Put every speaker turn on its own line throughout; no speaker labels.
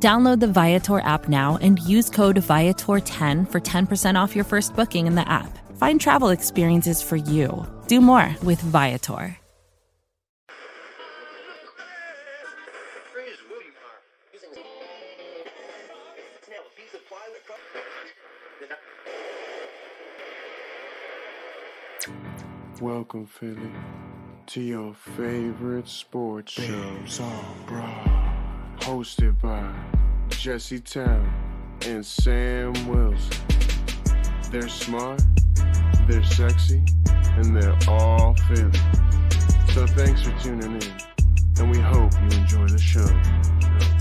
Download the Viator app now and use code Viator10 for 10% off your first booking in the app. Find travel experiences for you. Do more with Viator.
Welcome, Philly, to your favorite sports show, on Broad, hosted by Jesse Town and Sam Wilson. They're smart, they're sexy, and they're all Philly. So thanks for tuning in, and we hope you enjoy the show.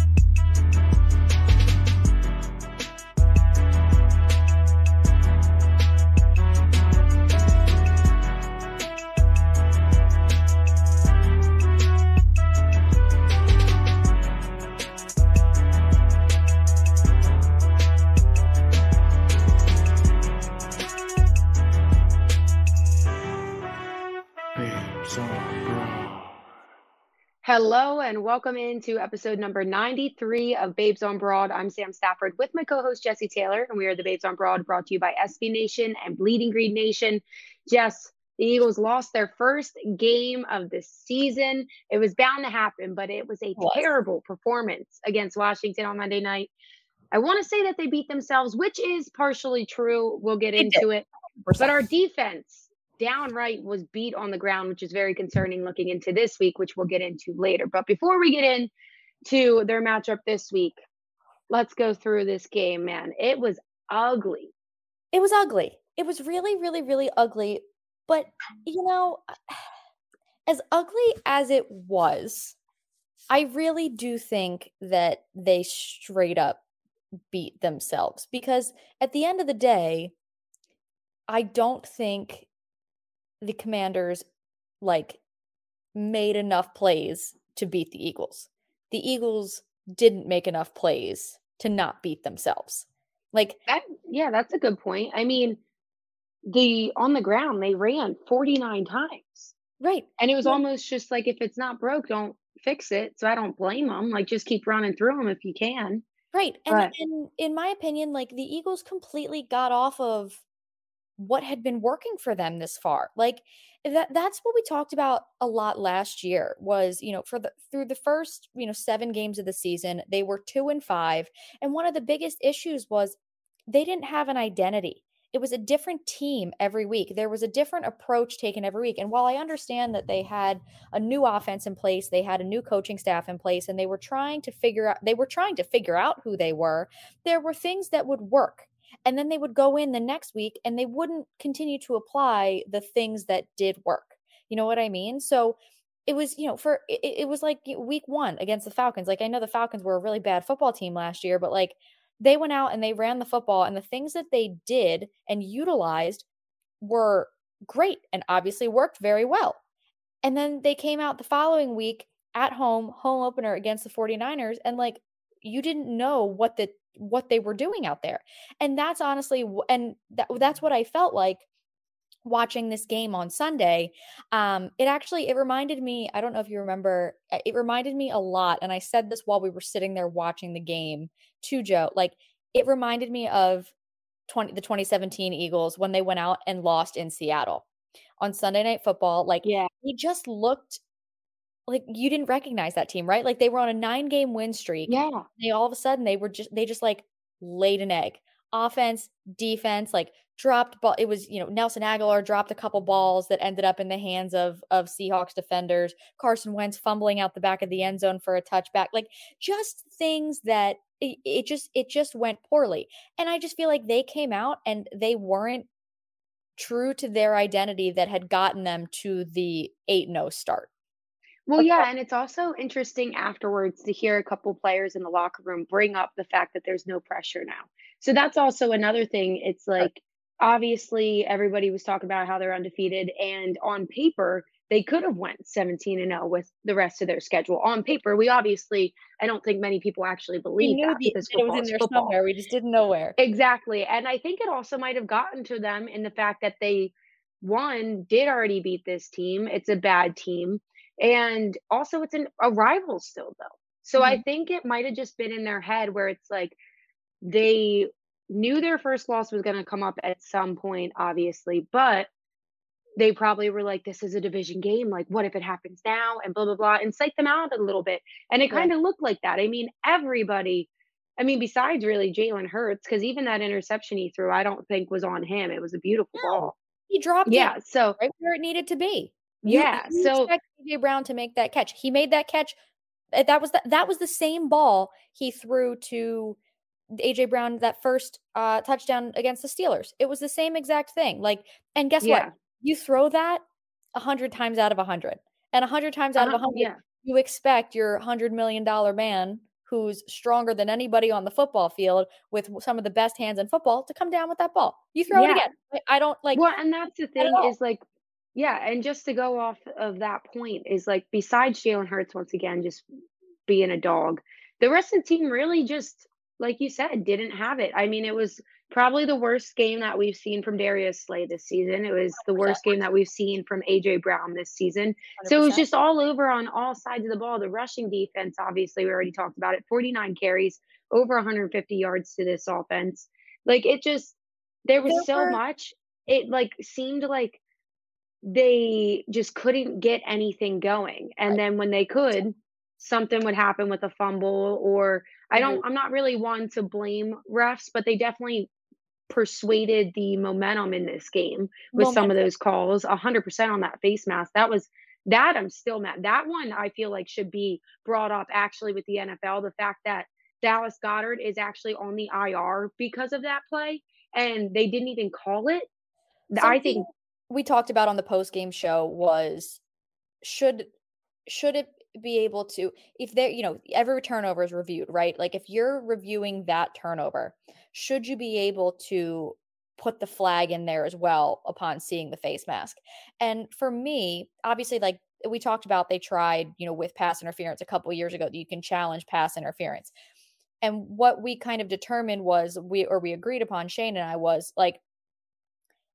Hello and welcome into episode number 93 of Babes on Broad. I'm Sam Stafford with my co-host Jessi Taylor, and we are the Babes on Broad brought to you by SB Nation and Bleeding Green Nation. Jess, the Eagles lost their first game of the season. It was bound to happen, but it was a terrible performance against Washington on Monday night. I want to say that they beat themselves, which is partially true. We'll get into it. But our defense downright was beat on the ground, which is very concerning looking into this week, which we'll get into later. But before we get into their matchup this week, let's go through this game, man. It was ugly.
it was ugly. It was really, really, really ugly. But you know, as ugly as it was, I really do think that they straight up beat themselves because at the end of the day, I don't think the commanders like made enough plays to beat the Eagles. The Eagles didn't make enough plays to not beat themselves. Like
That yeah, that's a good point. I mean, the on the ground they ran 49 times.
right.
And it was almost just like if it's not broke, don't fix it. So I don't blame them. Like just keep running through them if you can.
Right. And
But
in in my opinion, like the Eagles completely got off of what had been working for them this far. Like that that's what we talked about a lot last year was, you know, for the through the first, you know, 7 games of the season, they were 2 and 5, and one of the biggest issues was they didn't have an identity. It was a different team every week. There was a different approach taken every week. And while I understand that they had a new offense in place, they had a new coaching staff in place and they were trying to figure out they were trying to figure out who they were. There were things that would work. And then they would go in the next week and they wouldn't continue to apply the things that did work. You know what I mean? So it was, you know, for it, it was like week 1 against the Falcons. Like I know the Falcons were a really bad football team last year, but like they went out and they ran the football and the things that they did and utilized were great and obviously worked very well. And then they came out the following week at home, home opener against the 49ers and like you didn't know what the what they were doing out there. And that's honestly and that, that's what I felt like watching this game on Sunday. Um it actually it reminded me, I don't know if you remember, uh, it reminded me a lot and I said this while we were sitting there watching the game to Joe. Like it reminded me of 20 the 2017 Eagles when they went out and lost in Seattle on Sunday night football. Like
yeah,
he just looked like you didn't recognize that team, right? Like they were on a 9 game win streak.
yeah.
They all of a sudden they were just they just like laid an egg. Offense, defense, like dropped ball. It was, you know, Nelson Agholor dropped a couple balls that ended up in the hands of of Seahawks defenders. Carson Wentz fumbling out the back of the end zone for a touchback. Like just things that it, it just it just went poorly. And I just feel like they came out and they weren't true to their identity that had gotten them to the 8-0 start.
Well, yeah, and it's also interesting afterwards to hear a couple players in the locker room bring up the fact that there's no pressure now. So that's also another thing. It's like obviously everybody was talking about how they're undefeated and on paper they could have went 17 and 0 with the rest of their schedule on paper we obviously i don't think many people actually believe that
because it was in there football. somewhere we just didn't know where
exactly and i think it also might have gotten to them in the fact that they one did already beat this team it's a bad team and also it's an, a rival still though so mm-hmm. i think it might have just been in their head where it's like they knew their first loss was going to come up at some point, obviously, but they probably were like, this is a division game. Like, what if it happens now? And blah, blah, blah, and psych them out a little bit. And it kind of looked like that. I mean, everybody, I mean, besides really Jalen Hurts, because even that interception he threw, I don't think was on him. It was a beautiful no, ball.
He dropped
yeah,
it
so
right where it needed to be.
Yeah. You so
AJ Brown to make that catch. He made that catch. Eh, that was the, that was the same ball he threw to AJ Brown that first uh, touchdown against the Steelers. It was the same exact thing. Like, and guess yeah. what? You throw that a hundred times out of a hundred, and a hundred times out uh-huh, of a hundred, yeah. you expect your hundred million dollar man who's stronger than anybody on the football field with some of the best hands in football to come down with that ball. You throw yeah. it again. I don't like.
Well, and that's the thing is like, yeah, and just to go off of that point is like, besides Jalen Hurts once again just being a dog, the rest of the team really just like you said, didn't have it. I mean, it was probably the worst game that we've seen from Darius Slay this season. It was the worst game that we've seen from AJ Brown this season. 100%. So it was just all over on all sides of the ball. The rushing defense, obviously, we already talked about it 49 carries, over 150 yards to this offense. Like it just, there was so much. It like seemed like they just couldn't get anything going. And then when they could, something would happen with a fumble or I don't mm-hmm. I'm not really one to blame refs, but they definitely persuaded the momentum in this game with momentum. some of those calls 100% on that face mask. That was that I'm still mad. That one I feel like should be brought up actually with the NFL. The fact that Dallas Goedert is actually on the IR because of that play and they didn't even call it. Something I think
we talked about on the post game show was should should it be able to if there you know every turnover is reviewed right? Like if you're reviewing that turnover should you be able to put the flag in there as well upon seeing the face mask? And for me obviously like we talked about they tried you know with pass interference a couple years ago that you can challenge pass interference. And what we kind of determined was we or we agreed upon shane and i was like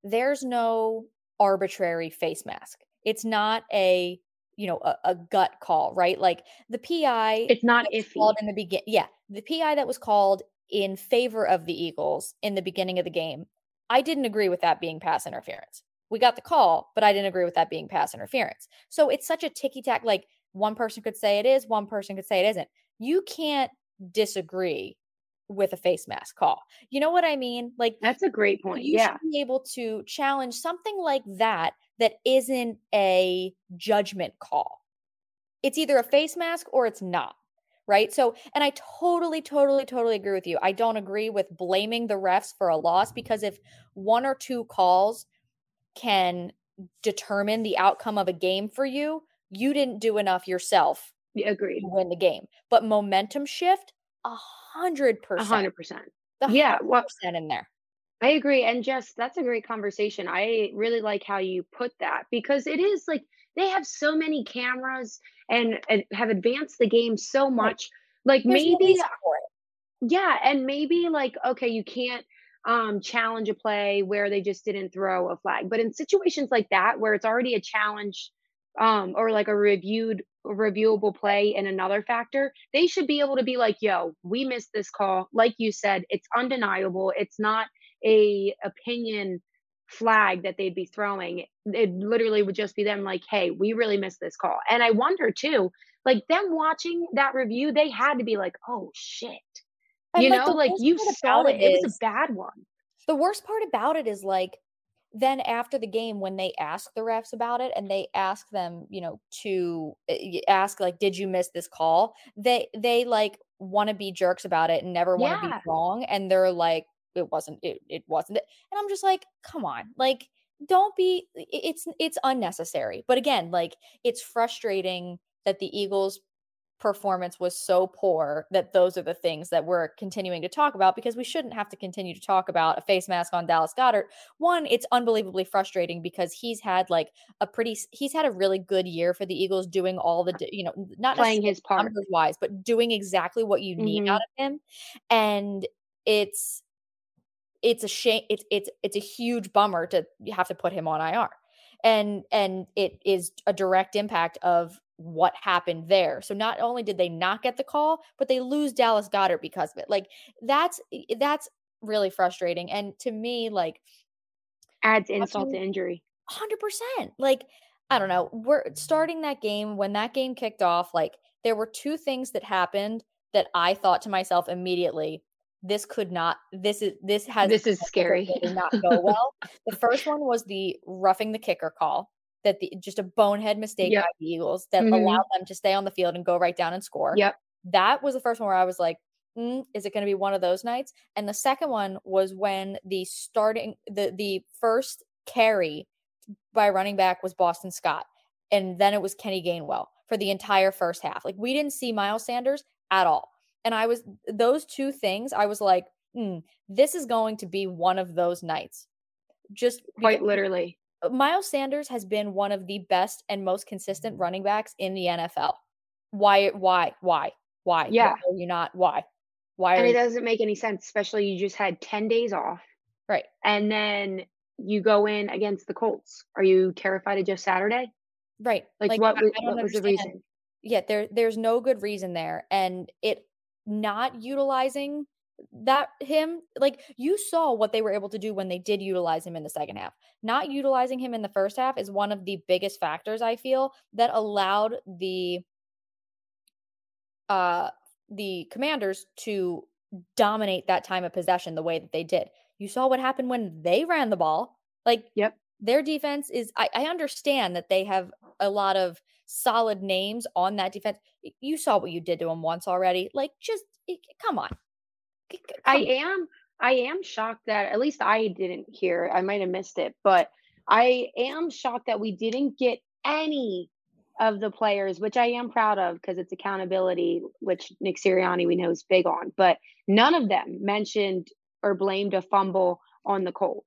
there's no arbitrary face mask. It's not a you know a, a, gut call right? Like the pi
it's not if
called in the begin yeah the pi that was called in favor of the eagles in the beginning of the game i didn't agree with that being pass interference. We got the call but i didn't agree with that being pass interference. So it's such a ticky tack like one person could say it is one person could say it isn't. You can't disagree with a face mask call. You know what I mean? Like
that's a great point.
You
yeah.
should be able to challenge something like that that isn't a judgment call. It's either a face mask or it's not. Right. So, and I totally, totally, totally agree with you. I don't agree with blaming the refs for a loss because if one or two calls can determine the outcome of a game for you, you didn't do enough yourself.
Yeah, agreed.
To win the game. But momentum shift, a hundred percent.
Hundred percent. Yeah.
What percent in there?
I agree. And Jess, that's a great conversation. I really like how you put that because it is like they have so many cameras and, and have advanced the game so much. Like There's maybe, yeah. And maybe like, okay, you can't um, challenge a play where they just didn't throw a flag. But in situations like that, where it's already a challenge um, or like a reviewed, reviewable play and another factor, they should be able to be like, yo, we missed this call. Like you said, it's undeniable. It's not a opinion flag that they'd be throwing. It literally would just be them like, hey, we really missed this call. And I wonder too, like them watching that review, they had to be like, oh shit. And you like know, like you saw it. It, it was a bad one.
The worst part about it is like then after the game when they ask the refs about it and they ask them you know to eh, ask like did you miss this call? they they like want to be jerks about it and never want to yeah. be wrong and they're like it wasn't it, it wasn't it. And i'm just like come on like don't be it's it's unnecessary. But again like it's frustrating that the eagles performance was so poor that those are the things that we're continuing to talk about because we shouldn't have to continue to talk about a face mask on Dallas Goedert. One, it's unbelievably frustrating because he's had like a pretty he's had a really good year for the Eagles doing all the you know not
playing his part
numbers wise but doing exactly what you need
Mhm.
out of him and it's it's a shame it's it's it's a huge bummer to have to put him on IR and and it is a direct impact of what happened there. So not only did they not get the call, but they lose Dallas Goedert because of it. Like that's that's really frustrating. And to me, like
adds insult to injury.
hundred percent. Like I don't know. We're starting that game when that game kicked off. Like there were two things that happened that I thought to myself immediately. This could not. This is this has
This is scary.
really not go well. the first one was the roughing the kicker call. That the just a bonehead mistake
Yep.
by the Eagles that
Mhm.
allowed them to stay on the field and go right down and score.
Yep.
That was the first one where I was like, mm, is it going to be one of those nights? And the second one was when the starting the the first carry by running back was Boston Scott, and then it was Kenny Gainwell for the entire first half. Like we didn't see Miles Sanders at all, and I was those two things. I was like, hmm, this is going to be one of those nights. Just
Quite
because-
literally.
Uh, Miles Sanders has been one of the best and most consistent mm-hmm. running backs in the NFL. Why? Why? Why? Why?
Yeah.
Why are you not? Why? Why
And it
you
doesn't make any sense, especially you just had 10 days off
right?
and then you go in against the Colts. Are you terrified of Jeff Saturday?
Right.
Like, what,
I-
was,
I
what was the reason?
yeah there there's no good reason there and it not utilizing that him like you saw what they were able to do when they did utilize him in the second half. Not utilizing him in the first half is one of the biggest factors i feel that allowed the uh the commanders to dominate that time of possession the way that they did. You saw what happened when they ran the ball. Like
Yep.
their defense is I, I understand that they have a lot of solid names on that defense. You saw what you did to them once already. Like just come on
I am I am shocked that at least I didn't hear. I might have missed it, but I am shocked that we didn't get any of the players, which I am proud of because it's accountability, which Nick Sirianni we know is big on, but none of them mentioned or blamed a fumble on the cold,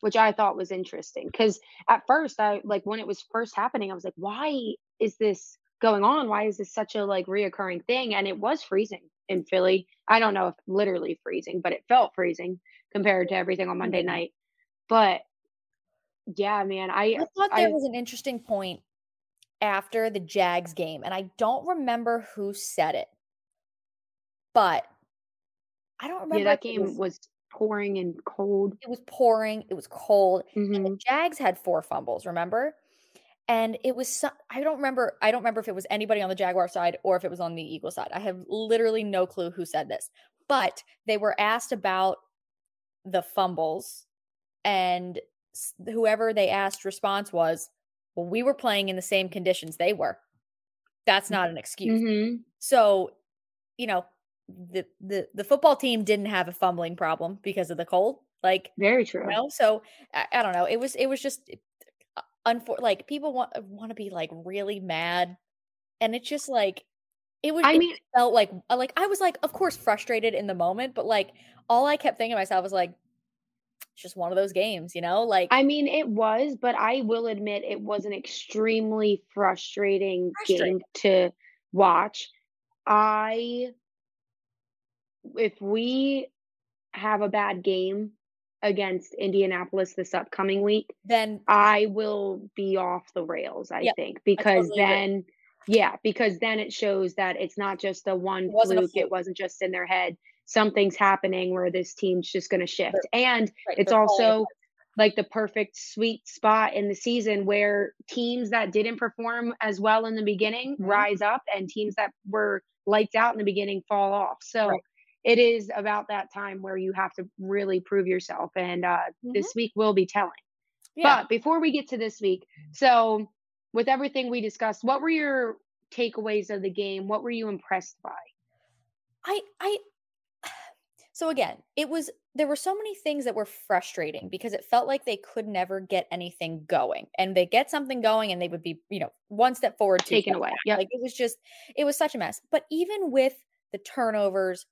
which I thought was interesting. Because at first, I like when it was first happening, I was like, why is this going on? Why is this such a like reoccurring thing? And it was freezing in Philly. I don't know if literally freezing, but it felt freezing compared to everything on Monday
Mhm.
night. But yeah, man, I
I thought
I-
there was an interesting point after the Jags game, and I don't remember who said it, but I don't remember.
yeah, that game
was,
was pouring and cold.
it was pouring, it was cold, and
Mhm.
the Jags had four fumbles. Remember? And it was some, I don't remember. I don't remember if it was anybody on the Jaguar side or if it was on the Eagle side. I have literally no clue who said this, but they were asked about the fumbles, and whoever they asked response was, "Well, we were playing in the same conditions they were. That's not an excuse."
Mhm.
So, you know, the the the football team didn't have a fumbling problem because of the cold. Like
Very true.
you know so I, I don't know it was it was just unfor- like people want want to be like really mad and it's just like it was
I
it
mean,
felt like uh, like i was like of course frustrated in the moment but like all i kept thinking to myself was like it's just one of those games you know like
I mean, it was, but I will admit it was an extremely frustrating
Frustrating.
game to watch. I, if we have a bad game against Indianapolis this upcoming week,
then
I will be off the rails, I
Yep,
think, because
totally agree.
then, yeah, because then it shows that it's not just a one
a
fluke,
fluke.
it wasn't just in their head. Something's happening where this team's just going to shift. And
right,
it's also like the perfect sweet spot in the season where teams that didn't perform as well in the beginning
Mhm.
rise up and teams that were lights out in the beginning fall off. So
Right.
It is about that time where you have to really prove yourself. And uh, this week will be telling.
yeah
But before we get to this week, so with everything we discussed, what were your takeaways of the game? What were you impressed by?
I I so again, it was there were so many things that were frustrating because it felt like they could never get anything going and they get something going and they would be you know one step forward
taken away yeah
like it was just it was such a mess but even with the turnovers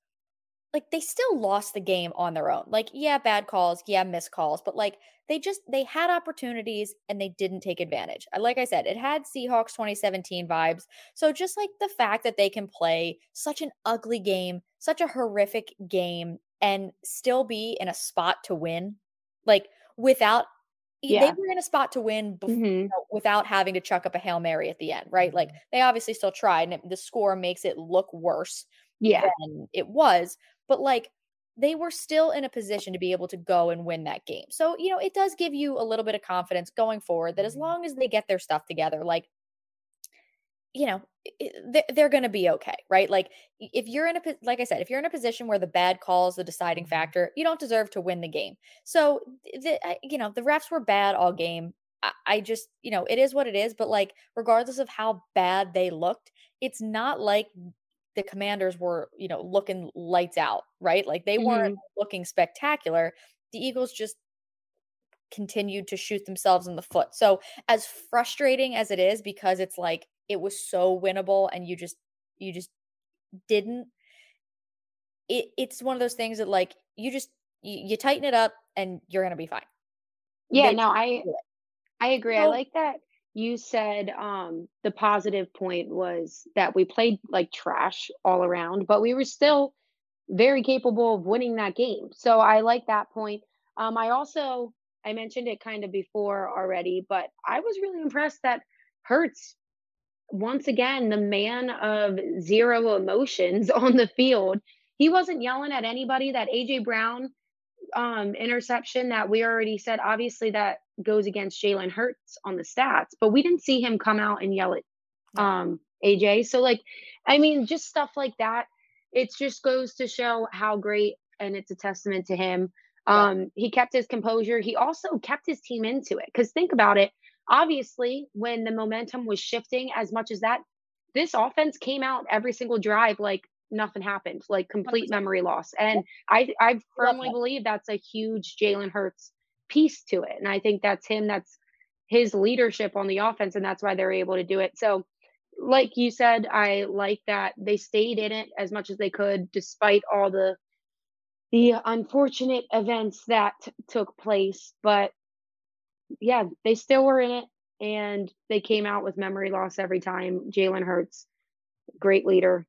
like they still lost the game on their own like yeah bad calls yeah missed calls but like they just they had opportunities and they didn't take advantage like i said it had seahawks 2017 vibes so just like the fact that they can play such an ugly game such a horrific game and still be in a spot to win, like without yeah. they were in a spot to win before, mm-hmm. you know, without having to chuck up a hail mary at the end, right? Like they obviously still tried, and it, the score makes it look worse
yeah.
than it was, but like they were still in a position to be able to go and win that game. So, you know, it does give you a little bit of confidence going forward that as mm-hmm. long as they get their stuff together, like you know they're going to be okay right like if you're in a like i said if you're in a position where the bad call is the deciding mm-hmm. factor you don't deserve to win the game so the, you know the refs were bad all game I, I just you know it is what it is but like regardless of how bad they looked it's not like the commanders were you know looking lights out right? Like they mm-hmm. weren't looking spectacular. The eagles just continued to shoot themselves in the foot. So as frustrating as it is because it's like it was so winnable and you just you just didn't it it's one of those things that like you just you, you tighten it up and you're gonna be fine.
Yeah they no i i agree. So, i like that you said um the positive point was that we played like trash all around but we were still very capable of winning that game so i like that point um i also i mentioned it kind of before already but i was really impressed that Hurts once again the man of zero emotions on the field. He wasn't yelling at anybody. That AJ Brown um, interception that we already said, obviously that goes against Jalen Hurts on the stats, but we didn't see him come out and yell at um, AJ. So like, I mean, just stuff like that. It just goes to show how great, and it's a testament to him. Um, yeah. He kept his composure. He also kept his team into it. Because think about it, obviously when the momentum was shifting as much as that this offense came out every single drive like nothing happened like complete 100%. memory loss and i i firmly believe that's a huge jalen hurts piece to it and i think that's him that's his leadership on the offense and that's why they're able to do it so like you said i like that they stayed in it as much as they could despite all the the unfortunate events that took place but yeah, they still were in it and they came out with memory loss every time. Jalen Hurts, great leader.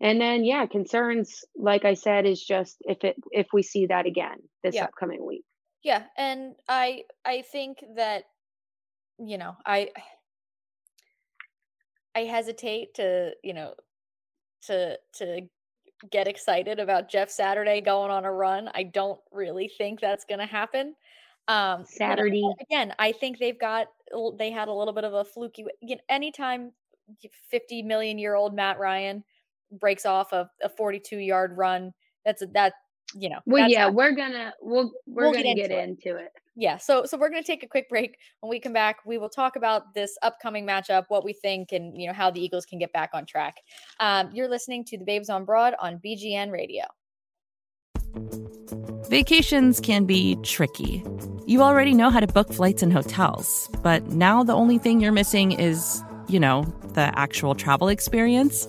And then yeah, concerns, like I said, is just if it if we see that again this yeah. upcoming week.
Yeah. And I I think that, you know, I I hesitate to, you know, to to get excited about Jeff Saturday going on a run. I don't really think that's gonna happen. Um,
Saturday
again. I think they've got they had a little bit of a fluky. You know, anytime fifty million year old Matt Ryan breaks off a, a forty two yard run, that's a, that you know.
Well, yeah, we're gonna we'll we're we'll gonna get, into, get it. into it.
Yeah, so so we're gonna take a quick break. When we come back, we will talk about this upcoming matchup, what we think, and you know how the Eagles can get back on track. Um, you're listening to the Babes on Broad on BGN Radio.
Vacations can be tricky. You already know how to book flights and hotels, but now the only thing you're missing is, you know, the actual travel experience.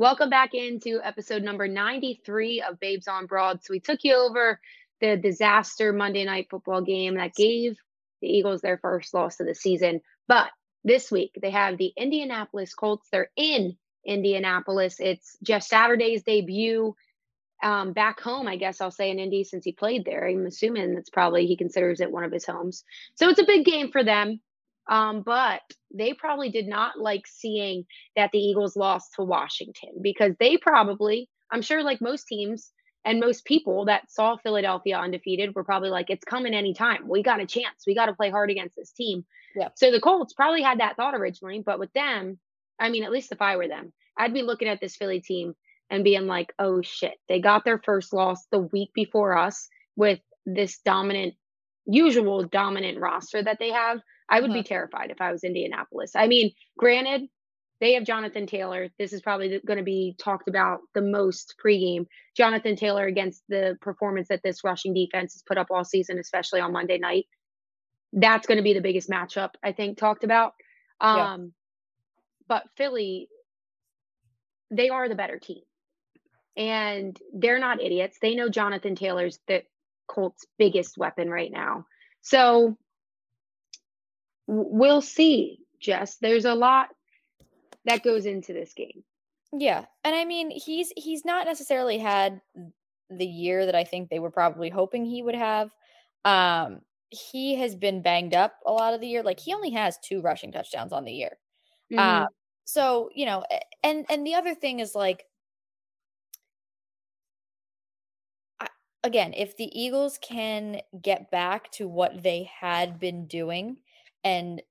Welcome back into episode number 93 of Babes on Broad. So we took you over the disaster Monday night football game that gave the Eagles their first loss of the season. But this week they have the Indianapolis Colts. They're in Indianapolis. It's Jeff Saturday's debut um, back home, I guess I'll say in Indy since he played there. I'm assuming that's probably he considers it one of his homes. So it's a big game for them. Um, but they probably did not like seeing that the Eagles lost to Washington because they probably, I'm sure, like most teams and most people that saw Philadelphia undefeated were probably like, it's coming anytime. We got a chance. We got to play hard against this team.
Yeah.
So the Colts probably had that thought originally, but with them, I mean, at least if I were them, I'd be looking at this Philly team and being like, oh shit, they got their first loss the week before us with this dominant, usual dominant roster that they have. I would uh-huh. be terrified if I was Indianapolis. I mean, granted, they have Jonathan Taylor. This is probably going to be talked about the most pregame. Jonathan Taylor against the performance that this rushing defense has put up all season, especially on Monday night. That's going to be the biggest matchup, I think, talked about. Um, yeah. But Philly, they are the better team. And they're not idiots. They know Jonathan Taylor's the Colts' biggest weapon right now. So we'll see, Jess. There's a lot that goes into this game.
Yeah. And I mean, he's he's not necessarily had the year that I think they were probably hoping he would have. Um he has been banged up a lot of the year. Like he only has two rushing touchdowns on the year. Mm-hmm. Uh, so, you know, and and the other thing is like again, if the Eagles can get back to what they had been doing and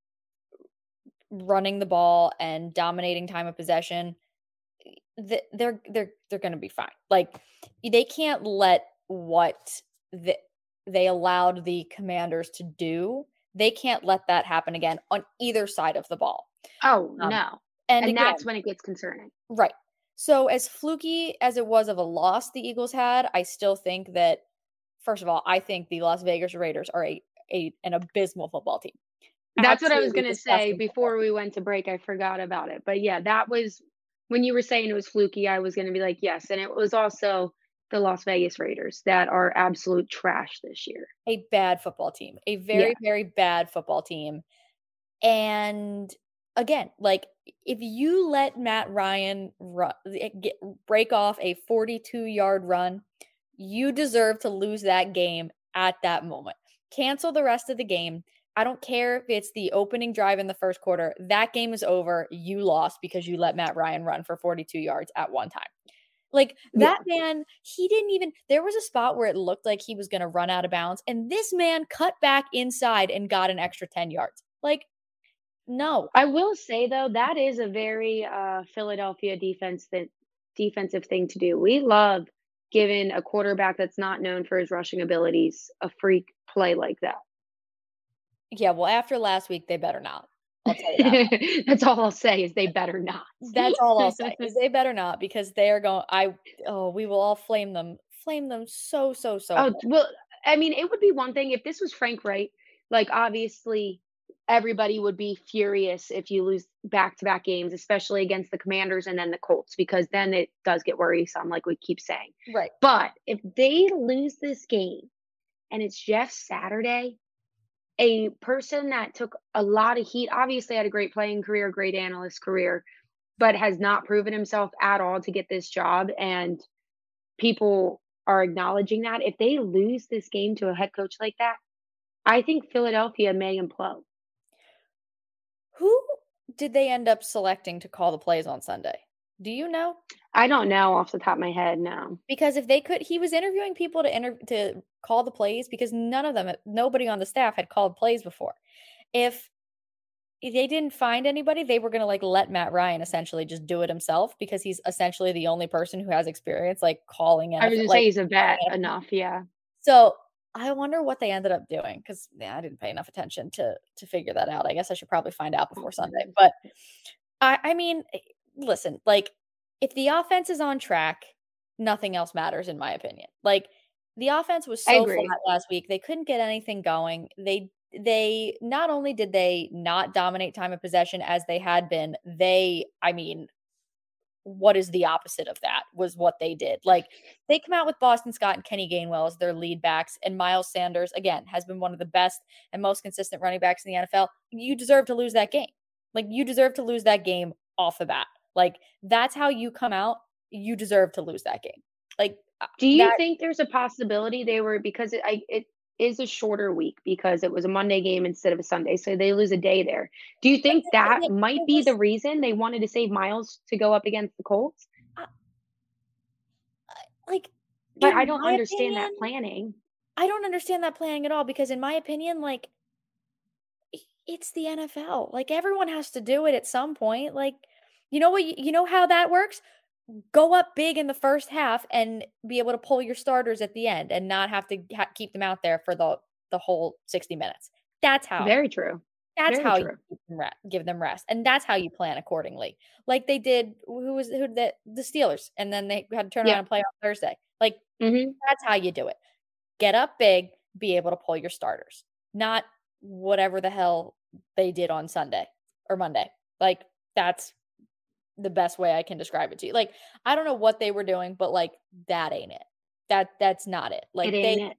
running the ball and dominating time of possession, they're they're they're going to be fine. Like they can't let what the, they allowed the commanders to do. They can't let that happen again on either side of the ball.
Oh, um, no. And, and again, that's when it gets concerning.
Right. So as fluky as it was of a loss the Eagles had, I still think that first of all, I think the Las Vegas Raiders are a, a an abysmal football team.
That's what I was going to say before we went to break. I forgot about it. But yeah, that was when you were saying it was fluky, I was going to be like, yes. And it was also the Las Vegas Raiders that are absolute trash this year.
A bad football team, a very, yeah. very bad football team. And again, like if you let Matt Ryan run, eh, get, break off a 42 yard run, you deserve to lose that game at that moment. Cancel the rest of the game I don't care if it's the opening drive in the first quarter. That game is over. You lost because you let Matt Ryan run for 42 yards at one time. Like that yeah. man, he didn't even. There was a spot where it looked like he was going to run out of bounds, and this man cut back inside and got an extra 10 yards. Like, no.
I will say though, that is a very uh, Philadelphia defense that defensive thing to do. We love giving a quarterback that's not known for his rushing abilities a freak play like that.
Yeah, well, after last week, they better not. I'll tell you that.
That's all I'll say is they better not.
That's all I'll say is they better not because they are going. I oh, we will all flame them, flame them so so so.
Oh well, I mean, it would be one thing if this was Frank Reich. Like obviously, everybody would be furious if you lose back to back games, especially against the Commanders and then the Colts, because then it does get worrisome, like we keep saying.
Right.
But if they lose this game and it's Jeff Saturday a person that took a lot of heat, obviously had a great playing career, great analyst career, but has not proven himself at all to get this job. And people are acknowledging that. If they lose this game to a head coach like that, I think Philadelphia may implode.
Who did they end up selecting to call the plays on Sunday? Do you know?
I don't know off the top of my head now.
Because if they could, he was interviewing people to inter- to call the plays because none of them, nobody on the staff had called plays before. If they didn't find anybody, they were going to like let Matt Ryan essentially just do it himself because he's essentially the only person who has experience like calling
it. I was going to like, say he's a vet enough, yeah.
So I wonder what they ended up doing because yeah, I didn't pay enough attention to to figure that out. I guess I should probably find out before Sunday. But I, I mean, eh, listen, like if the offense is on track, nothing else matters in my opinion. Like the offense was so flat last week. They couldn't get anything going. They they not only did they not dominate time of possession as they had been, they I mean what is the opposite of that was what they did. Like they come out with Boston Scott and Kenny Gainwell as their lead backs, and Miles Sanders again has been one of the best and most consistent running backs in the NFL. You deserve to lose that game. Like you deserve to lose that game off the bat. Like that's how you come out. You deserve to lose that game. Like,
uh, do you that, think there's a possibility they were because it, I, it is a shorter week because it was a Monday game instead of a Sunday, so they lose a day there. Do you think that might be the reason they wanted to save Miles to go up against the Colts? Uh,
like,
but I don't understand opinion, that planning.
I don't understand that planning at all because, in my opinion, like it's the NFL. Like everyone has to do it at some point. Like, you know what? You know how that works? Go up big in the first half and be able to pull your starters at the end and not have to ha- keep them out there for the the whole 60 minutes. That's how.
Very true.
That's
Very
how
true.
you them rest, give them rest, and that's how you plan accordingly. Like they did. Who was who the the Steelers, and then they had to turn yeah. around and play on Thursday. Like
mm-hmm.
that's how you do it. Get up big, be able to pull your starters, not whatever the hell they did on Sunday or Monday. Like that's the best way I can describe it to you. Like I don't know what they were doing, but like that ain't it. That that's not it. Like
it
they
it.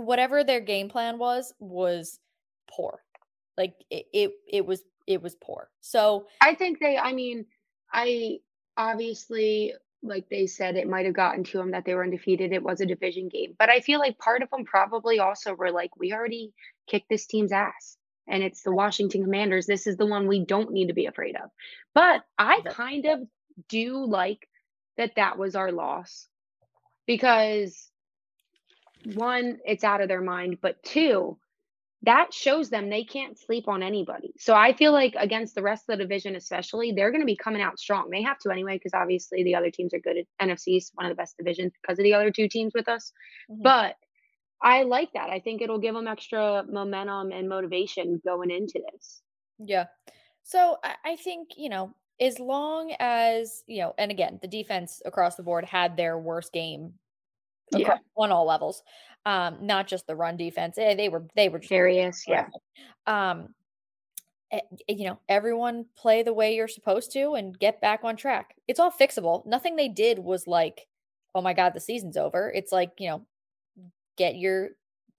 whatever their game plan was was poor. Like it, it it was it was poor. So
I think they I mean, I obviously like they said it might have gotten to them that they were undefeated. It was a division game. But I feel like part of them probably also were like, we already kicked this team's ass and it's the Washington Commanders. This is the one we don't need to be afraid of. But I kind of do like that that was our loss because one, it's out of their mind, but two, that shows them they can't sleep on anybody. So I feel like against the rest of the division, especially, they're going to be coming out strong. They have to anyway, because obviously the other teams are good at NFC is one of the best divisions because of the other two teams with us. Mm-hmm. But I like that. I think it'll give them extra momentum and motivation going into this.
Yeah. So I think, you know, as long as, you know, and again, the defense across the board had their worst game yeah. on all levels. Um, not just the run defense. Eh, they were they were
curious, yeah.
Um eh, you know, everyone play the way you're supposed to and get back on track. It's all fixable. Nothing they did was like, oh my God, the season's over. It's like, you know, get your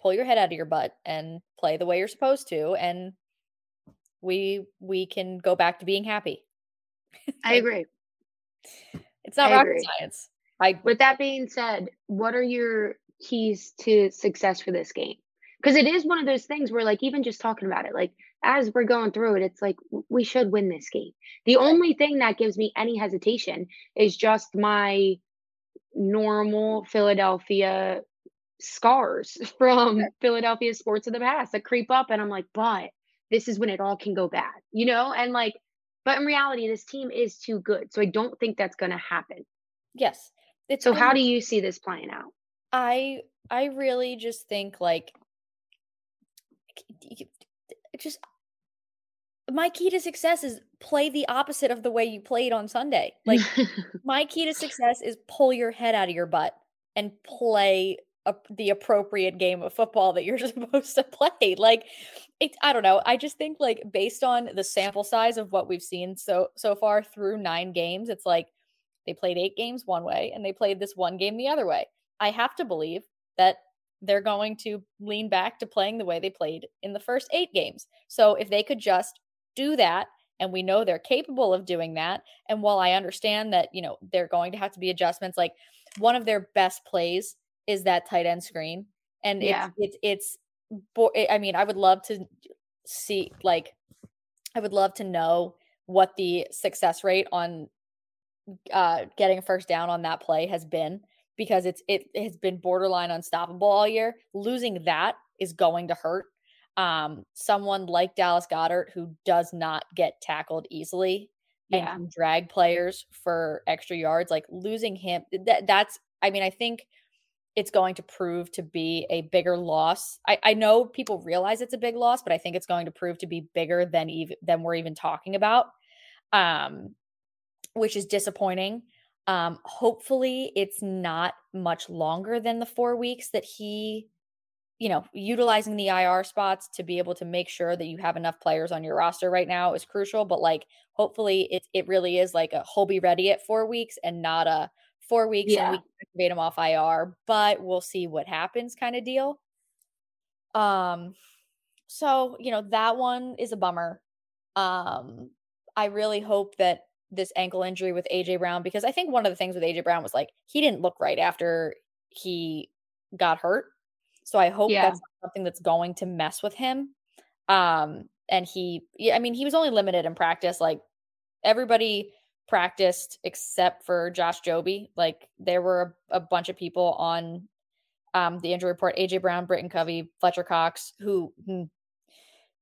pull your head out of your butt and play the way you're supposed to and we we can go back to being happy.
I agree.
It's not I rocket agree. science.
I, with that being said what are your keys to success for this game? Because it is one of those things where like even just talking about it like as we're going through it it's like we should win this game. The only thing that gives me any hesitation is just my normal philadelphia scars from Philadelphia sports of the past that creep up. And I'm like, but this is when it all can go bad, you know? And like, but in reality, this team is too good. So I don't think that's going to happen.
Yes.
It's so how do you see this playing out?
I I really just think like just my key to success is play the opposite of the way you played on Sunday. Like my key to success is pull your head out of your butt and play a, the appropriate game of football that you're supposed to play. Like, it, I don't know. I just think like based on the sample size of what we've seen so so far through nine games, it's like they played eight games one way and they played this one game the other way. I have to believe that they're going to lean back to playing the way they played in the first eight games. So if they could just do that and we know they're capable of doing that and while i understand that you know they're going to have to be adjustments like one of their best plays is that tight end screen. And yeah. it's, it's, it's, I mean, I would love to see, like, I would love to know what the success rate on uh, getting a first down on that play has been because it's it has been borderline unstoppable all year. Losing that is going to hurt. Um, someone like Dallas Goedert who does not get tackled easily yeah. and drag players for extra yards, like losing him. That that's I mean, I think it's going to prove to be a bigger loss. I, I know people realize it's a big loss, but I think it's going to prove to be bigger than even than we're even talking about, um, which is disappointing. Um, hopefully, it's not much longer than the four weeks that he you know, utilizing the IR spots to be able to make sure that you have enough players on your roster right now is crucial. But like, hopefully, it it really is like a he'll be ready at four weeks and not a four weeks yeah. and we can activate him off IR. But we'll see what happens, kind of deal. Um, so you know that one is a bummer. Um, I really hope that this ankle injury with AJ Brown because I think one of the things with AJ Brown was like he didn't look right after he got hurt so I hope yeah. that's something that's going to mess with him. Um, and he, I mean, he was only limited in practice. Like everybody practiced except for Josh Jobe. Like there were a, a bunch of people on um, the injury report: AJ Brown, Britton Covey, Fletcher Cox, who, who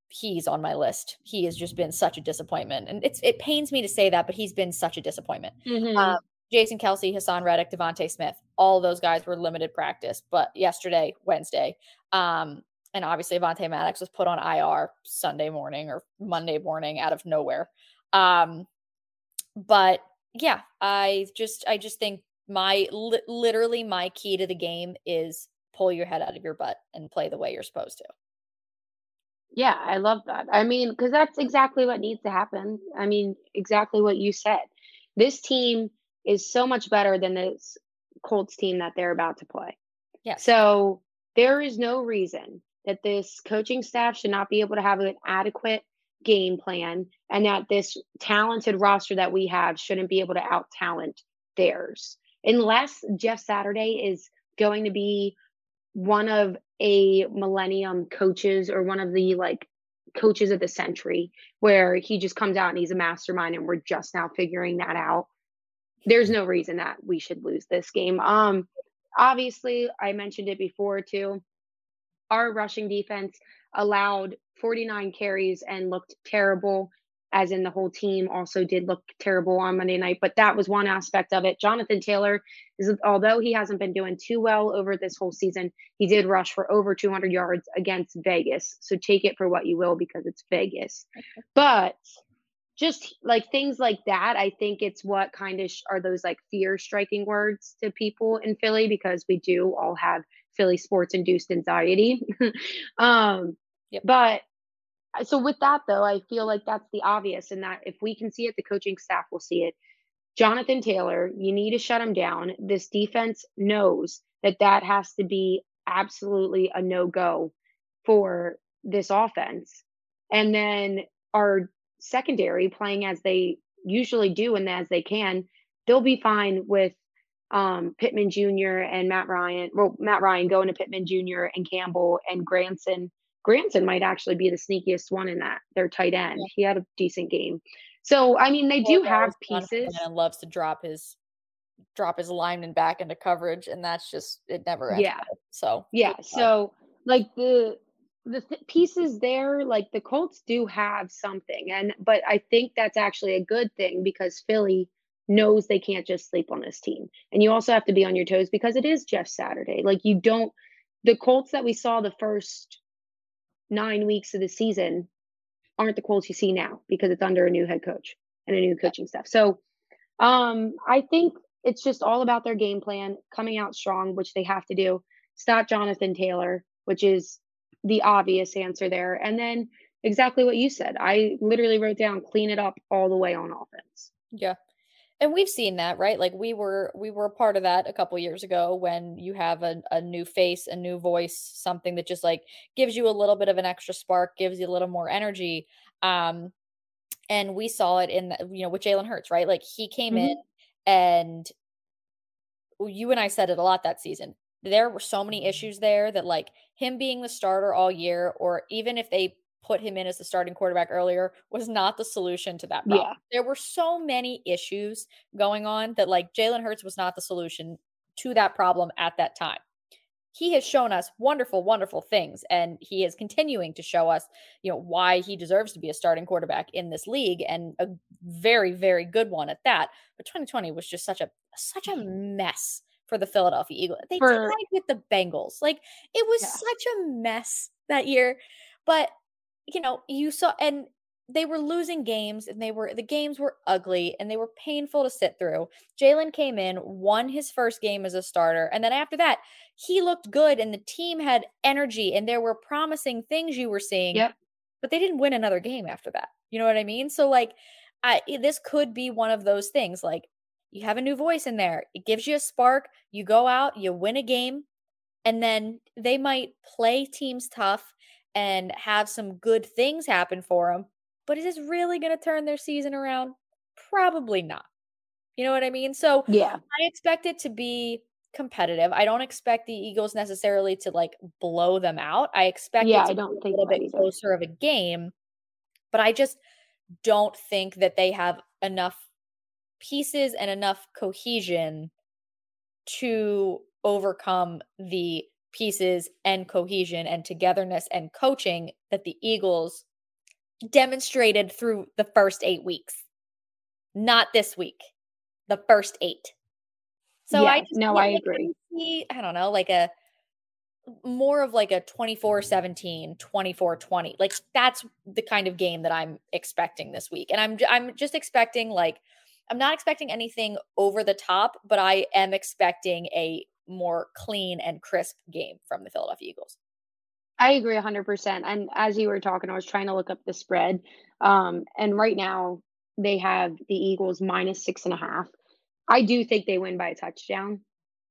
he's on my list. He has just been such a disappointment, and it's it pains me to say that, but he's been such a disappointment. Mm-hmm. Um, Jason Kelce, Haason Reddick, DeVonta Smith, all those guys were limited practice. But yesterday, Wednesday, um, and obviously Avonte Maddox was put on IR Sunday morning or Monday morning out of nowhere. Um, but yeah, I just I just think my li- literally my key to the game is pull your head out of your butt and play the way you're supposed to.
Yeah, I love that. I mean, because that's exactly what needs to happen. I mean, exactly what you said. This team is so much better than this Colts team that they're about to play.
Yeah.
So there is no reason that this coaching staff should not be able to have an adequate game plan and that this talented roster that we have shouldn't be able to out talent theirs. Unless Jeff Saturday is going to be one of a millennium coaches or one of the like coaches of the century where he just comes out and he's a mastermind and we're just now figuring that out there's no reason that we should lose this game. Um, obviously, I mentioned it before too. Our rushing defense allowed 49 carries and looked terrible, as in the whole team also did look terrible on Monday night. But that was one aspect of it. Jonathan Taylor is, although he hasn't been doing too well over this whole season, he did rush for over 200 yards against Vegas. So take it for what you will because it's Vegas. But just like things like that i think it's what kind of sh- are those like fear striking words to people in philly because we do all have philly sports induced anxiety um yep. but uh, so with that though i feel like that's the obvious and that if we can see it the coaching staff will see it jonathan taylor you need to shut him down this defense knows that that has to be absolutely a no go for this offense and then our secondary playing as they usually do and as they can, they'll be fine with um, Pittman Jr. and Matt Ryan. Well, Matt Ryan going to Pittman Jr. and Campbell and Granson. Granson might actually be the sneakiest one in that. Their tight end. He had a decent game. So I mean, they do have pieces.
And loves to drop his drop his lineman back into coverage, and that's just it never. Ends
yeah.
So
yeah. So like the the th- pieces there, like the Colts do have something, and but I think that's actually a good thing because Philly knows they can't just sleep on this team, and you also have to be on your toes because it is Jeff Saturday. Like you don't, the Colts that we saw the first nine weeks of the season aren't the Colts you see now because it's under a new head coach and a new coaching staff. So, um, I think it's just all about their game plan coming out strong, which they have to do. Stop Jonathan Taylor, which is the obvious answer there. And then exactly what you said. I literally wrote down clean it up all the way on offense.
Yeah. And we've seen that, right? Like we were we were a part of that a couple years ago when you have a, a new face, a new voice, something that just like gives you a little bit of an extra spark, gives you a little more energy. Um and we saw it in the, you know with Jalen Hurts, right? Like he came mm-hmm. in and you and I said it a lot that season there were so many issues there that like him being the starter all year or even if they put him in as the starting quarterback earlier was not the solution to that problem. Yeah. There were so many issues going on that like Jalen Hurts was not the solution to that problem at that time. He has shown us wonderful, wonderful things, and he is continuing to show us, you know, why he deserves to be a starting quarterback in this league, and a very, very good one at that. But 2020 was just such a such a mm. mess for the Philadelphia Eagles. They for, tied with the Bengals. Like it was yeah. such a mess that year. But you know, you saw and they were losing games and they were the games were ugly and they were painful to sit through. Jalen came in, won his first game as a starter, and then after that, he looked good and the team had energy and there were promising things you were seeing.
Yep.
But they didn't win another game after that. You know what I mean? So like I this could be one of those things like you have a new voice in there. It gives you a spark. You go out, you win a game, and then they might play teams tough and have some good things happen for them but is this really going to turn their season around? Probably not. You know what I mean? So
yeah,
I expect it to be competitive. I don't expect the Eagles necessarily to like blow them out. I expect
yeah,
it to
I don't
be
think
a little bit
either.
closer of a game, but I just don't think that they have enough pieces and enough cohesion to overcome the pieces and cohesion and togetherness and coaching that the Eagles demonstrated through the first eight weeks, not this week, the first eight. So
yeah,
I just,
no, I
like,
agree.
See, I don't know, like a more of like a 24 17 24 20 like that's the kind of game that i'm expecting this week and i'm i'm just expecting like i'm not expecting anything over the top but i am expecting a more clean and crisp game from the philadelphia eagles
I agree 100%. And as you were talking, I was trying to look up the spread. Um, and right now, they have the Eagles minus six and a half. I do think they win by a touchdown.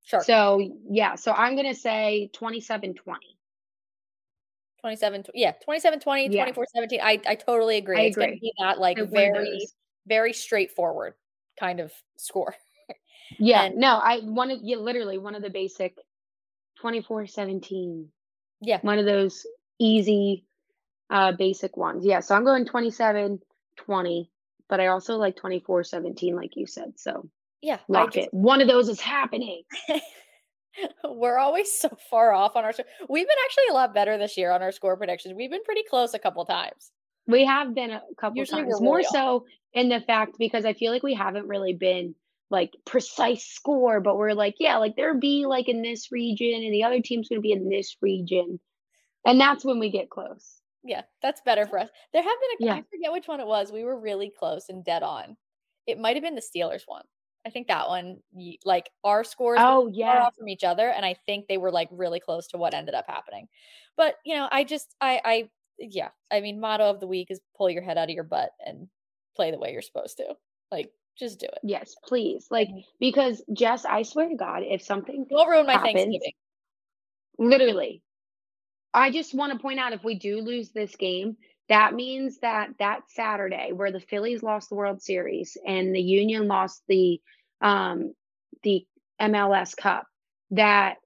sure
So, yeah. So I'm going to say 27 20.
27 yeah 27 20
Yeah.
24 17 i i totally agree
I
it's gonna be that like very very straightforward kind of score
Yeah.
And-
no, I one of, yeah, literally one of the basic 24 17.
yeah
One of those easy, uh, basic ones. Yeah. So I'm going 27 20, but I also like 24 17, like you said. So
yeah
lock
just-
it. One of those is happening.
we're always so far off on our we've been actually a lot better this year on our score predictions we've been pretty close a couple times
We have been a couple
Usually
times, more
off.
so in the fact because I feel like we haven't really been like precise score, but we're like, yeah, like there'll be like in this region and the other team's going to be in this region. And that's when we get close.
yeah that's better for us there have been a I
Yeah.
forget which one it was we were really close and dead on it might have been the steelers one i think that one like our scores were
Oh, yeah.
off from each other and i think they were like really close to what ended up happening but you know i just i i yeah i mean motto of the week is pull your head out of your butt and play the way you're supposed to like just do it
Yes, please. Like,
Mhm.
because Jess, I swear to God, if something
don't ruin my
happens,
thanksgiving
literally, I just want to point out if we do lose this game, that means that that Saturday where the Phillies lost the World Series and the Union lost the um the MLS Cup, that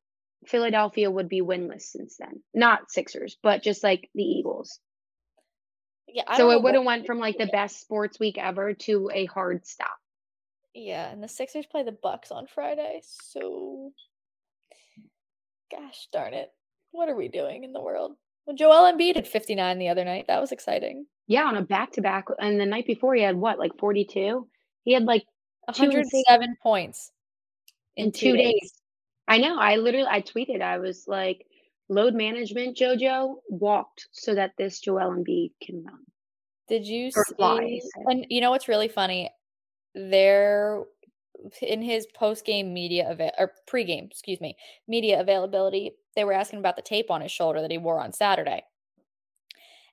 Philadelphia would be winless since then. Not Sixers, but just like the Eagles.
Yeah
so it would have went from like the best sports week ever to a hard stop.
yeah and the sixers play the bucks on friday so gosh darn it what are we doing in the world well joel Embiid had 59 the other night that was exciting
Yeah, on a back to back, and the night before he had what, like forty two. He had like
107 points
in two days. I know. I literally I tweeted. I was like, load management, JoJo walked so that this Joel Embiid can run.
Did you
Or fly,
see?
he.
And you know what's really funny? There, in his post game media ava- or pre game, excuse me, media availability, they were asking about the tape on his shoulder that he wore on Saturday,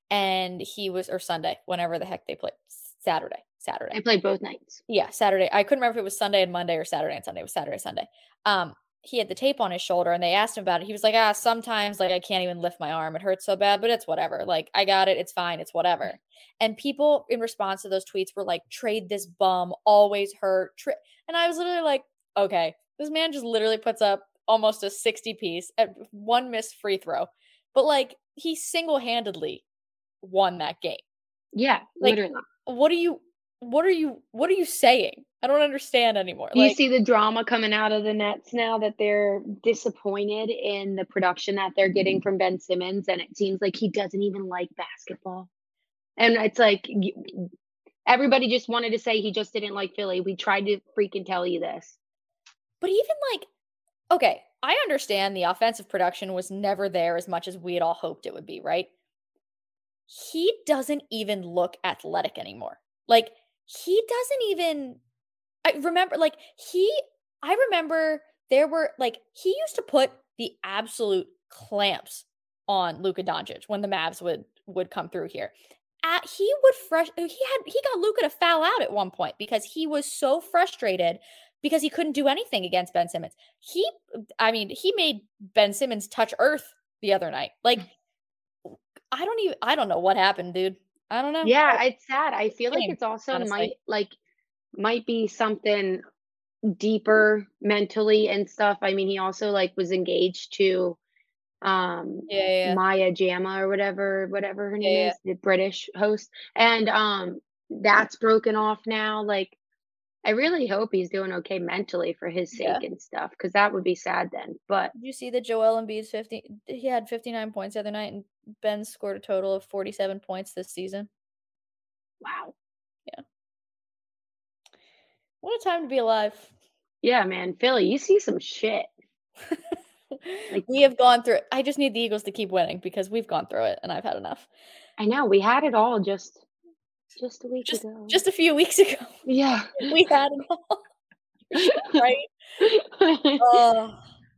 and he was or Sunday, whenever the heck they played. Saturday, Saturday.
I played both nights.
Yeah, Saturday. I couldn't remember if it was Sunday and Monday or Saturday and Sunday. It was Saturday, Sunday. Um, he had the tape on his shoulder and they asked him about it. He was like, ah, sometimes like I can't even lift my arm. It hurts so bad, but it's whatever. Like I got it. It's fine. It's whatever. And people in response to those tweets were like, trade this bum, always hurt. Tra-. And I was literally like, okay, this man just literally puts up almost a 60 piece at one missed free throw. But like he single handedly won that game
Yeah,
Like,
literally.
what are you what are you what are you saying i don't understand anymore
Do you see the drama coming out of the Nets now that they're disappointed in the production that they're getting from Ben Simmons, and it seems like he doesn't even like basketball. And it's like everybody just wanted to say he just didn't like Philly. We tried to freaking tell you this.
but even like okay i understand the offensive production was never there as much as we had all hoped it would be right he doesn't even look athletic anymore. Like he doesn't even I remember like he I remember there were like he used to put the absolute clamps on Luka Doncic when the Mavs would would come through here. At, he would fresh he had he got Luka to foul out at one point because he was so frustrated because he couldn't do anything against Ben Simmons. He I mean, he made Ben Simmons touch earth the other night. Like mm. I don't even I don't know what happened, dude. I don't know.
Yeah, it's sad. I feel like it's also honestly. might like might be something deeper mentally and stuff. I mean, he also like was engaged to um
yeah, yeah.
Maya Jama or whatever whatever her name yeah, is, the British host. And um that's broken off now. Like I really hope he's doing okay mentally for his sake and stuff because that would be sad then. But
Did you see that Joel Embiid's 50 he had 59 points the other night and Ben scored a total of 47 points this season.
Wow.
Yeah. What a time to be alive.
Yeah, man. Philly, you see some shit.
like, we have gone through it. I just need the Eagles to keep winning because we've gone through it and I've had enough.
I know. We had it all just just a week
just,
ago.
Just a few weeks ago.
Yeah.
we had it all. right? uh,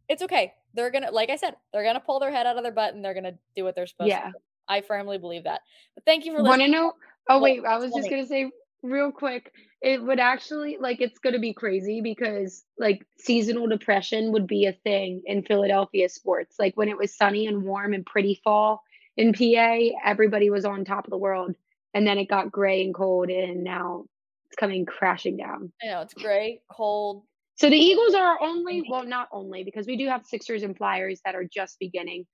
it's okay. They're gonna, like I said, they're gonna pull their head out of their butt and they're gonna do what they're supposed
yeah.
to. I firmly believe that. But thank you for
listening. Want to know? Oh wait, I was just gonna say real quick it would actually like it's going to be crazy because like seasonal depression would be a thing in Philadelphia sports. Like when it was sunny and warm and pretty fall in PA, everybody was on top of the world. And then it got gray and cold and now it's coming crashing down.
I know it's gray, cold.
So the Eagles are only well, not only because we do have Sixers and Flyers that are just beginning,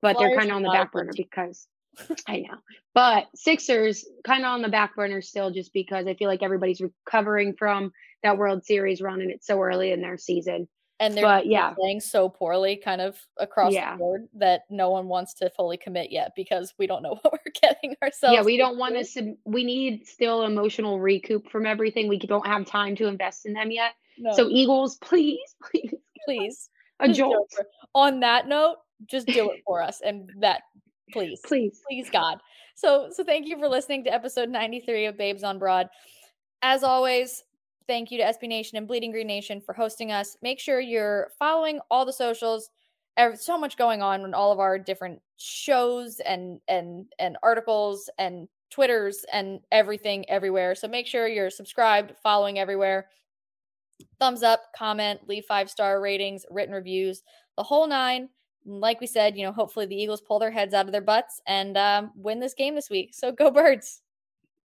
but Flyers they're kind of on the back burner because I know. But Sixers kind of on the back burner still just because I feel like everybody's recovering from that World Series run and it's so early in their season.
And they're but, yeah. playing so poorly kind of across yeah. the board that no one wants to fully commit yet because we don't know what we're getting ourselves.
Yeah, we don't want to sub- we need still emotional recoup from everything. We don't have time to invest in them yet. No. So Eagles, please, please.
Please.
A jolt.
On that note, just do it for us and that please
please
please god so so thank you for listening to episode 93 of babes on broad as always thank you to sb nation and bleeding green nation for hosting us. Make sure you're following all the socials. There's so much going on in all of our different shows and and and articles and twitters and everything everywhere. So make sure you're subscribed following everywhere. Thumbs up comment leave five star ratings written reviews the whole nine. Like we said, you know, hopefully the Eagles pull their heads out of their butts and um, win this game this week. So go birds.